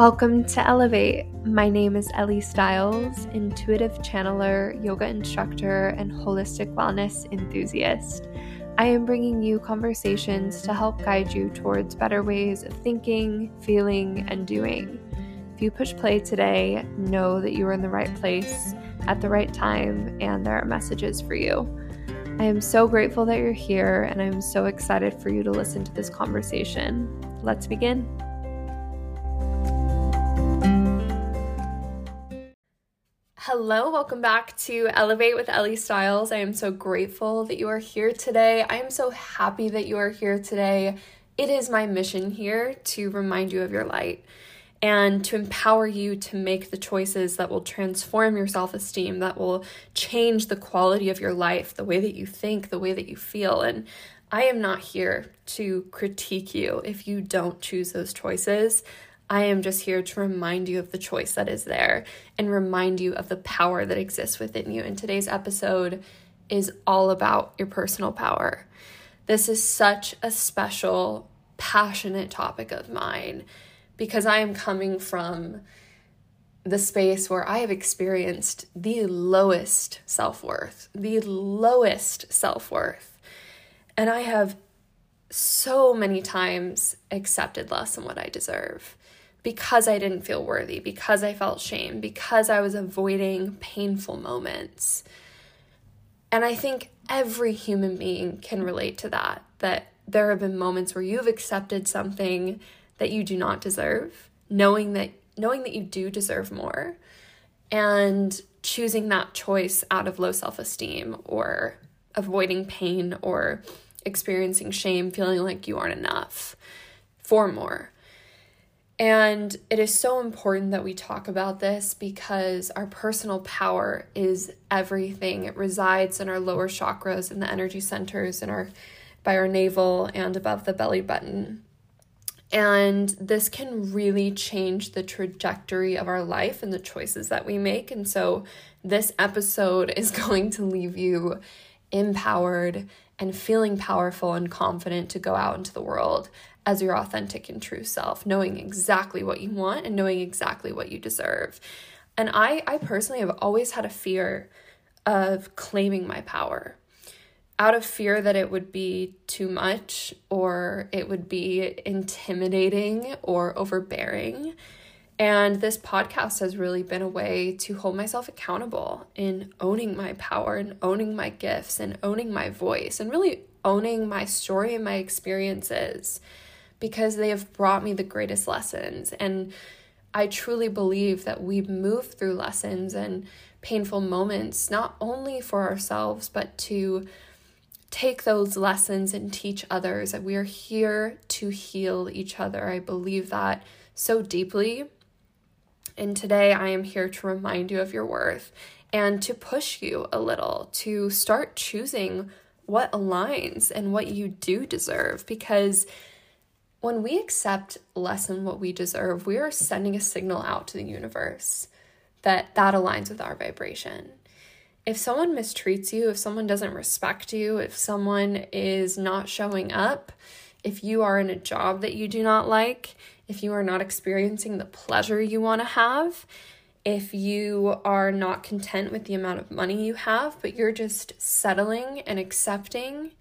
Welcome to Elevate. My name is Ellie Stiles, intuitive channeler, yoga instructor, and holistic wellness enthusiast. I am bringing you conversations to help guide you towards better ways of thinking, feeling, and doing. If you push play today, know that you are in the right place at the right time and there are messages for you. I am so grateful that you're here and I'm so excited for you to listen to this conversation. Let's begin. Hello, welcome back to Elevate with Ellie Styles. I am so grateful that you are here today. I am so happy that you are here today. It is my mission here to remind you of your light and to empower you to make the choices that will transform your self esteem, that will change the quality of your life, the way that you think, the way that you feel. And I am not here to critique you if you don't choose those choices. I am just here to remind you of the choice that is there and remind you of the power that exists within you. And today's episode is all about your personal power. This is such a special, passionate topic of mine because I am coming from the space where I have experienced the lowest self worth, the lowest self worth. And I have so many times accepted less than what I deserve because I didn't feel worthy, because I felt shame, because I was avoiding painful moments. And I think every human being can relate to that, that there have been moments where you've accepted something that you do not deserve, knowing that knowing that you do deserve more and choosing that choice out of low self-esteem or avoiding pain or experiencing shame, feeling like you aren't enough for more. And it is so important that we talk about this because our personal power is everything. It resides in our lower chakras and the energy centers in our by our navel and above the belly button. And this can really change the trajectory of our life and the choices that we make. And so this episode is going to leave you empowered and feeling powerful and confident to go out into the world as your authentic and true self, knowing exactly what you want and knowing exactly what you deserve. And I, I personally have always had a fear of claiming my power out of fear that it would be too much or it would be intimidating or overbearing. And this podcast has really been a way to hold myself accountable in owning my power and owning my gifts and owning my voice and really owning my story and my experiences because they have brought me the greatest lessons. And I truly believe that we move through lessons and painful moments, not only for ourselves, but to take those lessons and teach others. That we are here to heal each other. I believe that so deeply. And today I am here to remind you of your worth and to push you a little to start choosing what aligns and what you do deserve because when we accept less than what we deserve, we are sending a signal out to the universe that that aligns with our vibration. If someone mistreats you, if someone doesn't respect you, if someone is not showing up, if you are in a job that you do not like, if you are not experiencing the pleasure you want to have, if you are not content with the amount of money you have, but you're just settling and accepting,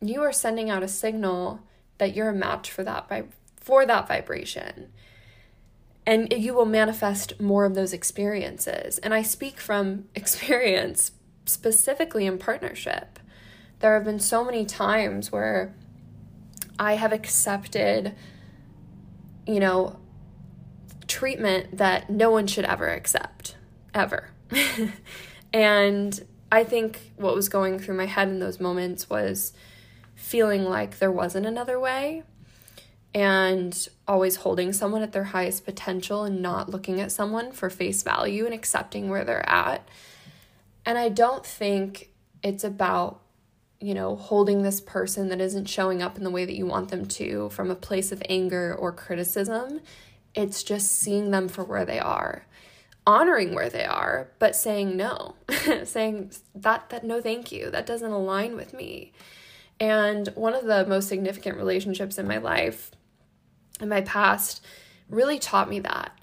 you are sending out a signal that you're a match for that for that vibration. And you will manifest more of those experiences. And i speak from experience specifically in partnership. There have been so many times where i have accepted you know treatment that no one should ever accept ever. And i think what was going through my head in those moments was feeling like there wasn't another way and always holding someone at their highest potential and not looking at someone for face value and accepting where they're at. And I don't think it's about, you know, holding this person that isn't showing up in the way that you want them to from a place of anger or criticism. It's just seeing them for where they are, honoring where they are, but saying no, saying that that no thank you, that doesn't align with me. And one of the most significant relationships in my life, in my past, really taught me that.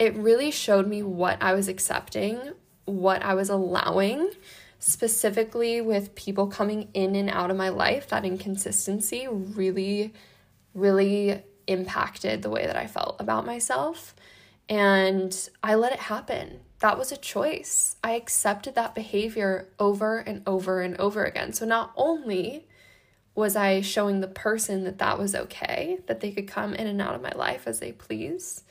It really showed me what I was accepting, what I was allowing, specifically with people coming in and out of my life. That inconsistency really, really impacted the way that I felt about myself. And I let it happen. That was a choice. I accepted that behavior over and over and over again. So not only was I showing the person that that was okay, that they could come in and out of my life as they please.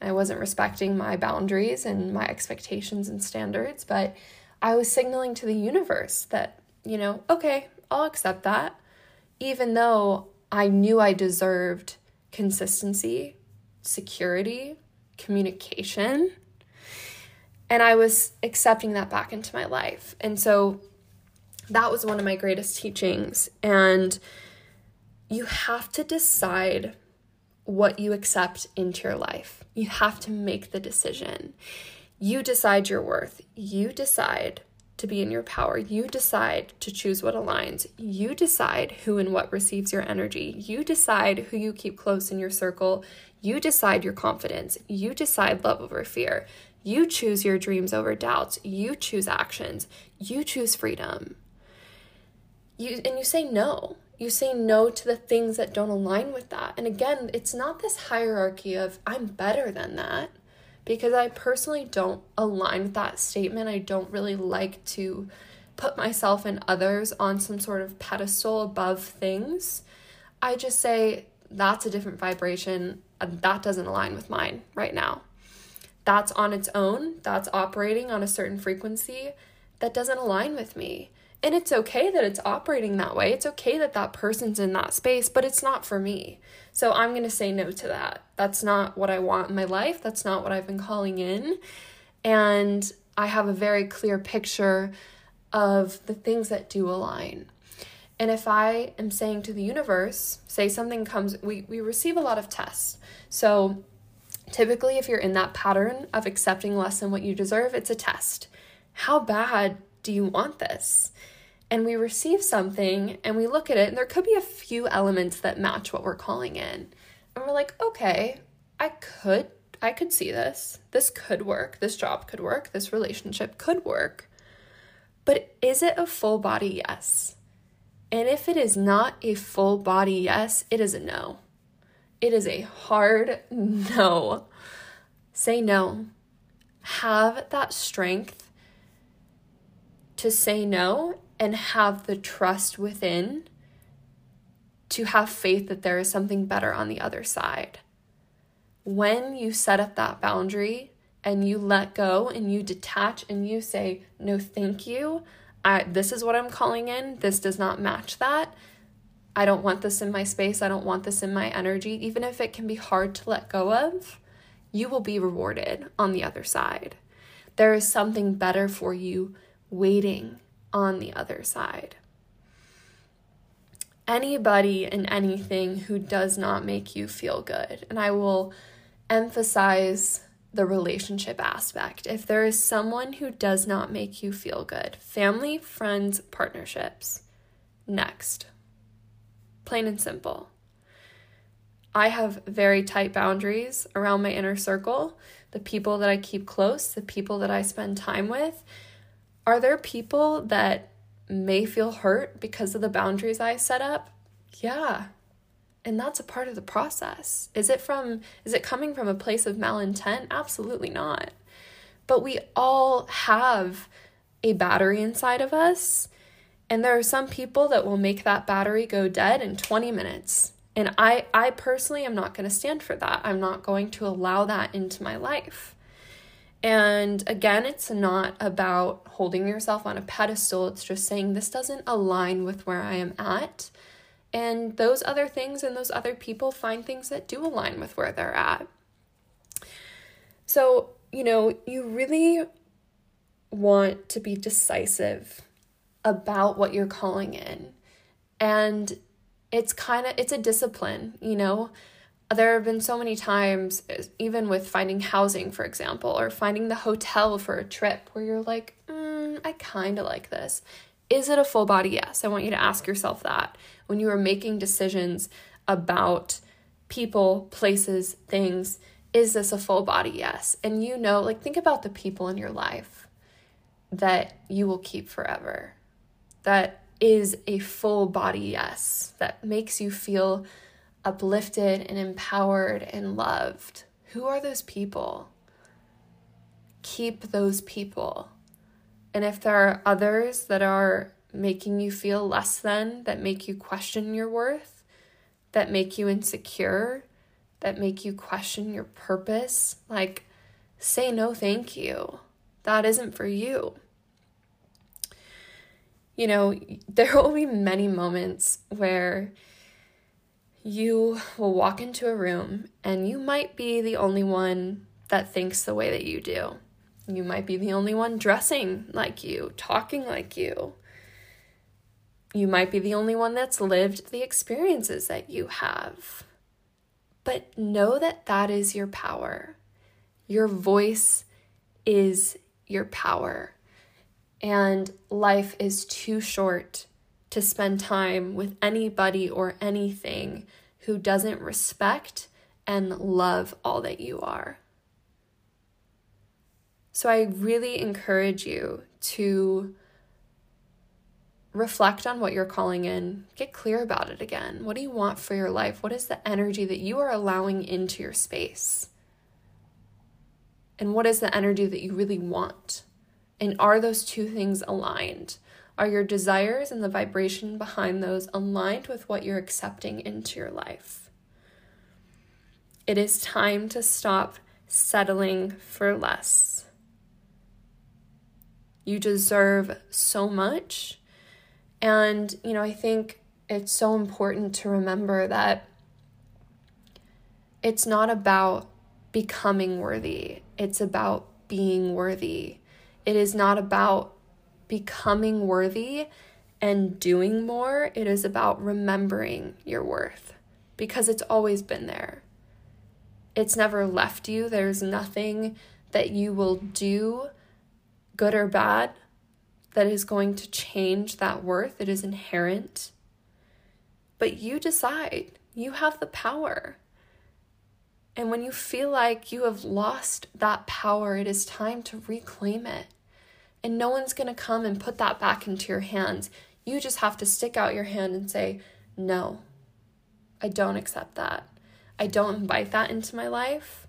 And I wasn't respecting my boundaries and my expectations and standards, but I was signaling to the universe that, you know, okay, I'll accept that, even though I knew I deserved consistency, security, communication. And I was accepting that back into my life. And so that was one of my greatest teachings. And you have to decide what you accept into your life. You have to make the decision. You decide your worth. You decide to be in your power. You decide to choose what aligns. You decide who and what receives your energy. You decide who you keep close in your circle. You decide your confidence. You decide love over fear. You choose your dreams over doubts. You choose actions. You choose freedom you and you say no. You say no to the things that don't align with that. And again it's not this hierarchy of i'm better than that because i personally don't align with that statement. I don't really like to put myself and others on some sort of pedestal above things. I just say that's a different vibration that doesn't align with mine right now. That's on its own. That's operating on a certain frequency that doesn't align with me and it's okay that it's operating that way. It's okay that that person's in that space, but it's not for me. So I'm going to say no to that. That's not what I want in my life. That's not what I've been calling in. And I have a very clear picture of the things that do align. And if I am saying to the universe, say something comes, we, we receive a lot of tests. So typically, if you're in that pattern of accepting less than what you deserve, it's a test. How bad do you want this? And we receive something and we look at it and there could be a few elements that match what we're calling in. And we're like okay i could i could see this. This could work. This job could work. This relationship could work. But is it a full body yes? And if it is not a full body yes it is a no. It is a hard no. Say no. Have that strength to say no and have the trust within to have faith that there is something better on the other side. When you set up that boundary and you let go and you detach and you say, No, thank you. I, this is what I'm calling in. This does not match that. I don't want this in my space. I don't want this in my energy. Even if it can be hard to let go of, you will be rewarded on the other side. There is something better for you waiting on the other side. Anybody and anything who does not make you feel good, and I will emphasize the relationship aspect. If there is someone who does not make you feel good, family, friends, partnerships, next. Plain and simple. I have very tight boundaries around my inner circle, the people that I keep close, the people that I spend time with, are there people that may feel hurt because of the boundaries I set up? Yeah. And that's a part of the process. Is it from is it coming from a place of malintent? Absolutely not. But we all have a battery inside of us, and there are some people that will make that battery go dead in 20 minutes. And I I personally am not going to stand for that. I'm not going to allow that into my life. And again, it's not about holding yourself on a pedestal. It's just saying this doesn't align with where I am at. And those other things and those other people find things that do align with where they're at. So, you know, you really want to be decisive about what you're calling in. And it's kind of it's a discipline, you know there have been so many times, even with finding housing, for example, or finding the hotel for a trip, where you're like, mm, I kind of like this. Is it a full body yes? I want you to ask yourself that when you are making decisions about people, places, things. is this a full body yes? And you know, like, think about the people in your life that you will keep forever. That is a full body yes, that makes you feel uplifted and empowered and loved. Who are those people? Keep those people. And if there are others that are making you feel less than, that make you question your worth, that make you insecure, that make you question your purpose, like say no thank you. That isn't for you. You know, there will be many moments where you will walk into a room and you might be the only one that thinks the way that you do. You might be the only one dressing like you, talking like you. You might be the only one that's lived the experiences that you have. But know that that is your power. Your voice is your power. And life is too short to spend time with anybody or anything who doesn't respect and love all that you are. So I really encourage you to reflect on what you're calling in, get clear about it again. What do you want for your life? What is the energy that you are allowing into your space? And what is the energy that you really want? And are those two things aligned? Are your desires and the vibration behind those aligned with what you're accepting into your life? It is time to stop settling for less. You deserve so much and, you know, I think it's so important to remember that it's not about becoming worthy, it's about being worthy. It is not about becoming worthy and doing more, it is about remembering your worth because it's always been there. It's never left you. There's nothing that you will do, good or bad, that is going to change that worth. It is inherent. But you decide, you have the power. And when you feel like you have lost that power, it is time to reclaim it. And no one's going to come and put that back into your hands. You just have to stick out your hand and say, No, I don't accept that. I don't invite that into my life.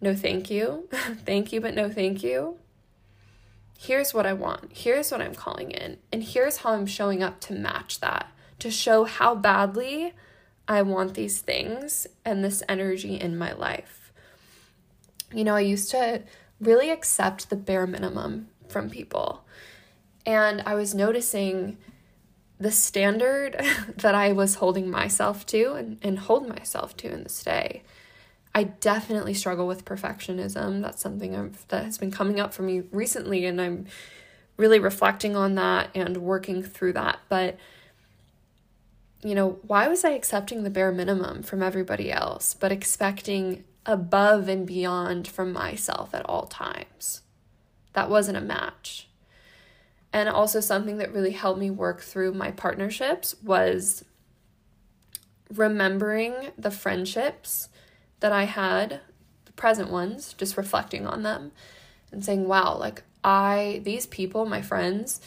No, thank you. thank you, but no, thank you here's what I want, here's what I'm calling in, and here's how I'm showing up to match that, to show how badly I want these things and this energy in my life. You know, I used to really accept the bare minimum from people, and I was noticing the standard that I was holding myself to and, and hold myself to in this day I definitely struggle with perfectionism. That's something I've, that has been coming up for me recently, and I'm really reflecting on that and working through that. But, you know, why was I accepting the bare minimum from everybody else, but expecting above and beyond from myself at all times? That wasn't a match. And also, something that really helped me work through my partnerships was remembering the friendships that I had, the present ones, just reflecting on them and saying, wow, like I, these people, my friends,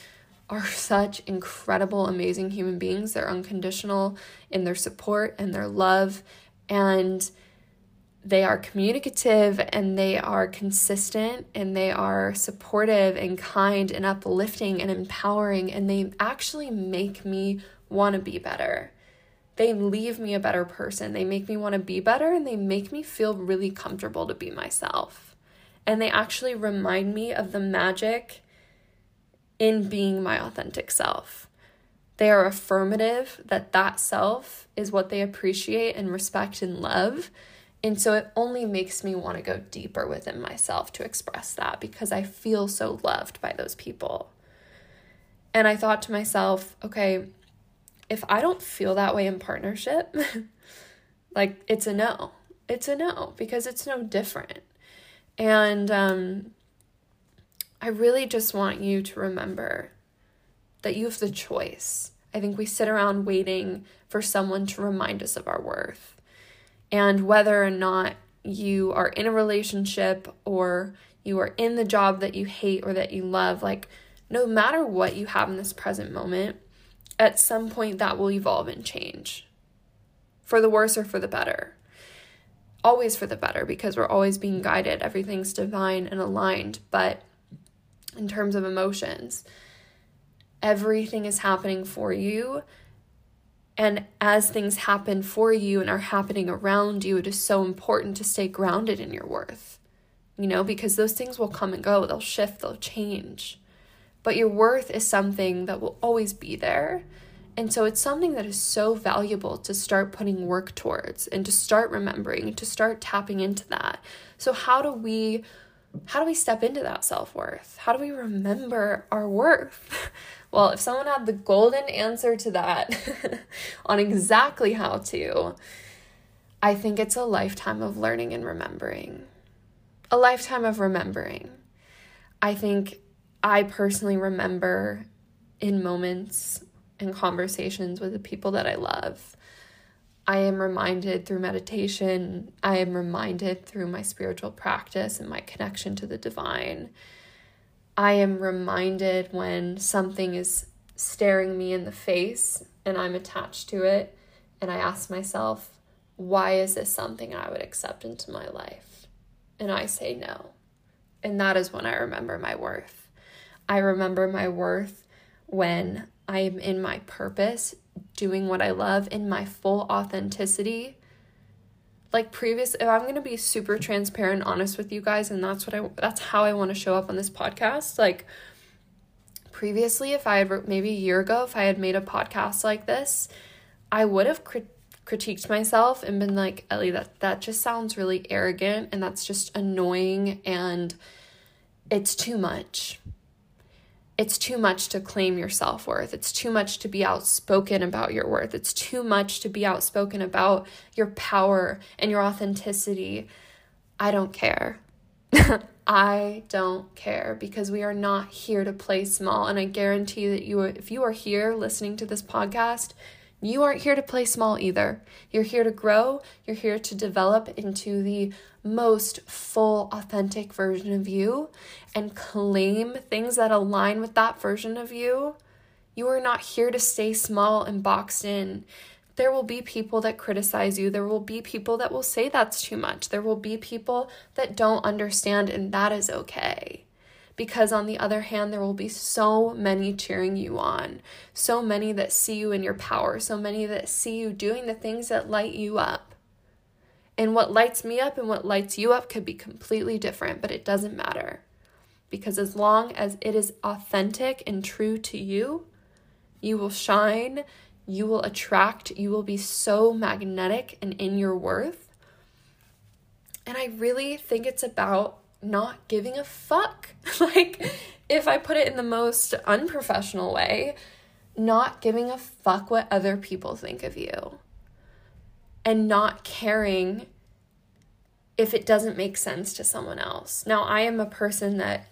are such incredible, amazing human beings. They're unconditional in their support and their love, and they are communicative and they are consistent and they are supportive and kind and uplifting and empowering, and they actually make me want to be better they leave me a better person. They make me want to be better and they make me feel really comfortable to be myself. And they actually remind me of the magic in being my authentic self. They are affirmative that that self is what they appreciate and respect and love. And so it only makes me want to go deeper within myself to express that because I feel so loved by those people. And I thought to myself, okay, if I don't feel that way in partnership, like it's a no. It's a no because it's no different. And um, I really just want you to remember that you have the choice. I think we sit around waiting for someone to remind us of our worth. And whether or not you are in a relationship or you are in the job that you hate or that you love, like no matter what you have in this present moment, at some point that will evolve and change for the worse or for the better. Always for the better because we're always being guided. Everything's divine and aligned. But in terms of emotions, everything is happening for you. And as things happen for you and are happening around you, it is so important to stay grounded in your worth, you know, because those things will come and go, they'll shift, they'll change. But your worth is something that will always be there. And so it's something that is so valuable to start putting work towards and to start remembering, to start tapping into that. So how do we how do we step into that self-worth? How do we remember our worth? well, if someone had the golden answer to that on exactly how to, I think it's a lifetime of learning and remembering. A lifetime of remembering. I think I personally remember in moments and conversations with the people that I love. I am reminded through meditation, I am reminded through my spiritual practice and my connection to the divine. I am reminded when something is staring me in the face and I'm attached to it, and I ask myself, why is this something I would accept into my life? And I say no. And that is when I remember my worth. I remember my worth when I am in my purpose, doing what I love in my full authenticity. Like previous if I'm going to be super transparent honest with you guys and that's what I that's how I want to show up on this podcast, like previously if I had maybe a year ago if I had made a podcast like this, I would have crit- critiqued myself and been like, "Ellie, that that just sounds really arrogant and that's just annoying and it's too much." It's too much to claim your self worth. It's too much to be outspoken about your worth. It's too much to be outspoken about your power and your authenticity. I don't care. I don't care because we are not here to play small. And I guarantee that you, if you are here listening to this podcast, you aren't here to play small either. You're here to grow, you're here to develop into the most full, authentic version of you and claim things that align with that version of you. You are not here to stay small and boxed in. There will be people that criticize you. There will be people that will say that's too much. There will be people that don't understand, and that is okay because on the other hand, there will be so many cheering you on, so many that see you in your power, so many that see you doing the things that light you up. And what lights me up and what lights you up could be completely different, but it doesn't matter. Because as long as it is authentic and true to you, you will shine, you will attract, you will be so magnetic and in your worth. And I really think it's about not giving a fuck. like, if I put it in the most unprofessional way, not giving a fuck what other people think of you and not caring if it doesn't make sense to someone else. Now, I am a person that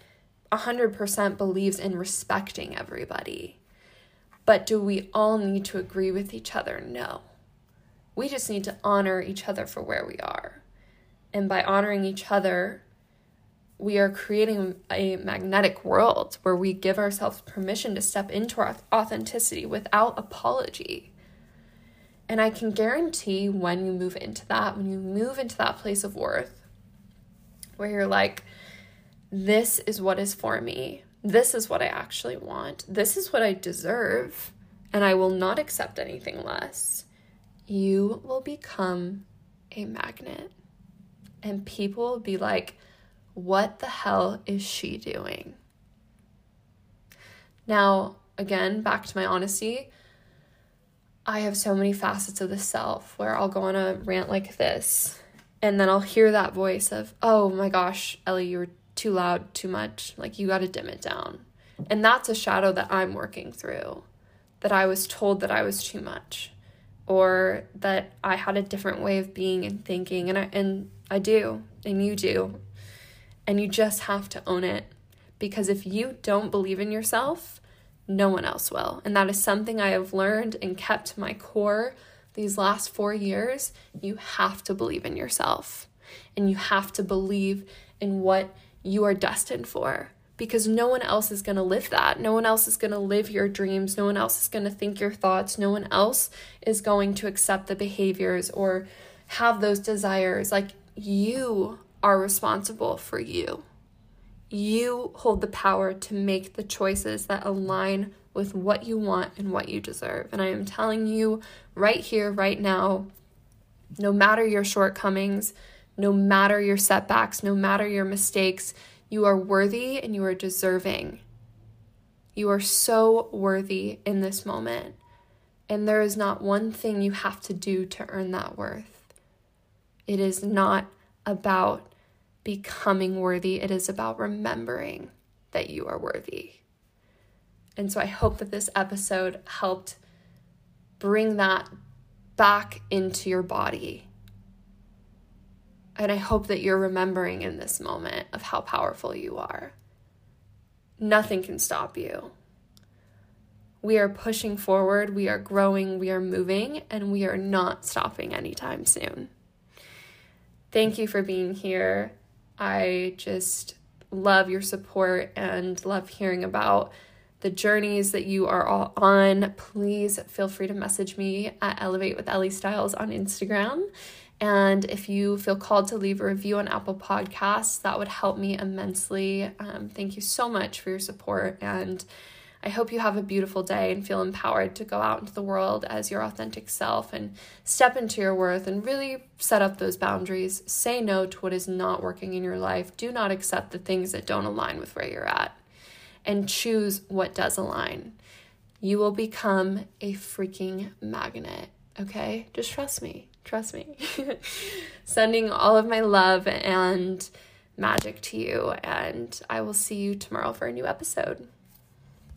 100% believes in respecting everybody. But do we all need to agree with each other? No. We just need to honor each other for where we are. And by honoring each other, we are creating a magnetic world where we give ourselves permission to step into our authenticity without apology. And I can guarantee when you move into that, when you move into that place of worth, where you're like, this is what is for me, this is what I actually want, this is what I deserve, and I will not accept anything less, you will become a magnet. And people will be like, what the hell is she doing? Now, again, back to my honesty, I have so many facets of the self where I'll go on a rant like this, and then I'll hear that voice of, oh my gosh, Ellie, you were too loud, too much. Like, you got to dim it down. And that's a shadow that I'm working through, that I was told that I was too much, or that I had a different way of being and thinking. And I, and I do, and you do. And you just have to own it because if you don't believe in yourself, no one else will. And that is something I have learned and kept to my core these last four years. You have to believe in yourself. and you have to believe in what you are destined for because no one else is going to live that. No one else is going to live your dreams. No one else is going to think your thoughts. No one else is going to accept the behaviors or have those desires. Like you are responsible for you. You hold the power to make the choices that align with what you want and what you deserve. And I am telling you right here, right now, no matter your shortcomings, no matter your setbacks, no matter your mistakes, you are worthy and you are deserving. You are so worthy in this moment. And there is not one thing you have to do to earn that worth. It is not about becoming worthy, it is about remembering that you are worthy. And so I hope that this episode helped bring that back into your body and I hope that you're remembering in this moment of how powerful you are. Nothing can stop you. We are pushing forward, we are growing, we are moving, and we are not stopping anytime soon. Thank you for being here. I just love your support and love hearing about the journeys that you are all on. Please feel free to message me at Elevate with Ellie Styles on Instagram and if you feel called to leave a review on Apple Podcasts, that would help me immensely. Um, thank you so much for your support. And I hope you have a beautiful day and feel empowered to go out into the world as your authentic self and step into your worth and really set up those boundaries. Say no to what is not working in your life. Do not accept the things that don't align with where you're at and choose what does align. You will become a freaking magnet, okay? Just trust me. Trust me. Sending all of my love and magic to you, and I will see you tomorrow for a new episode.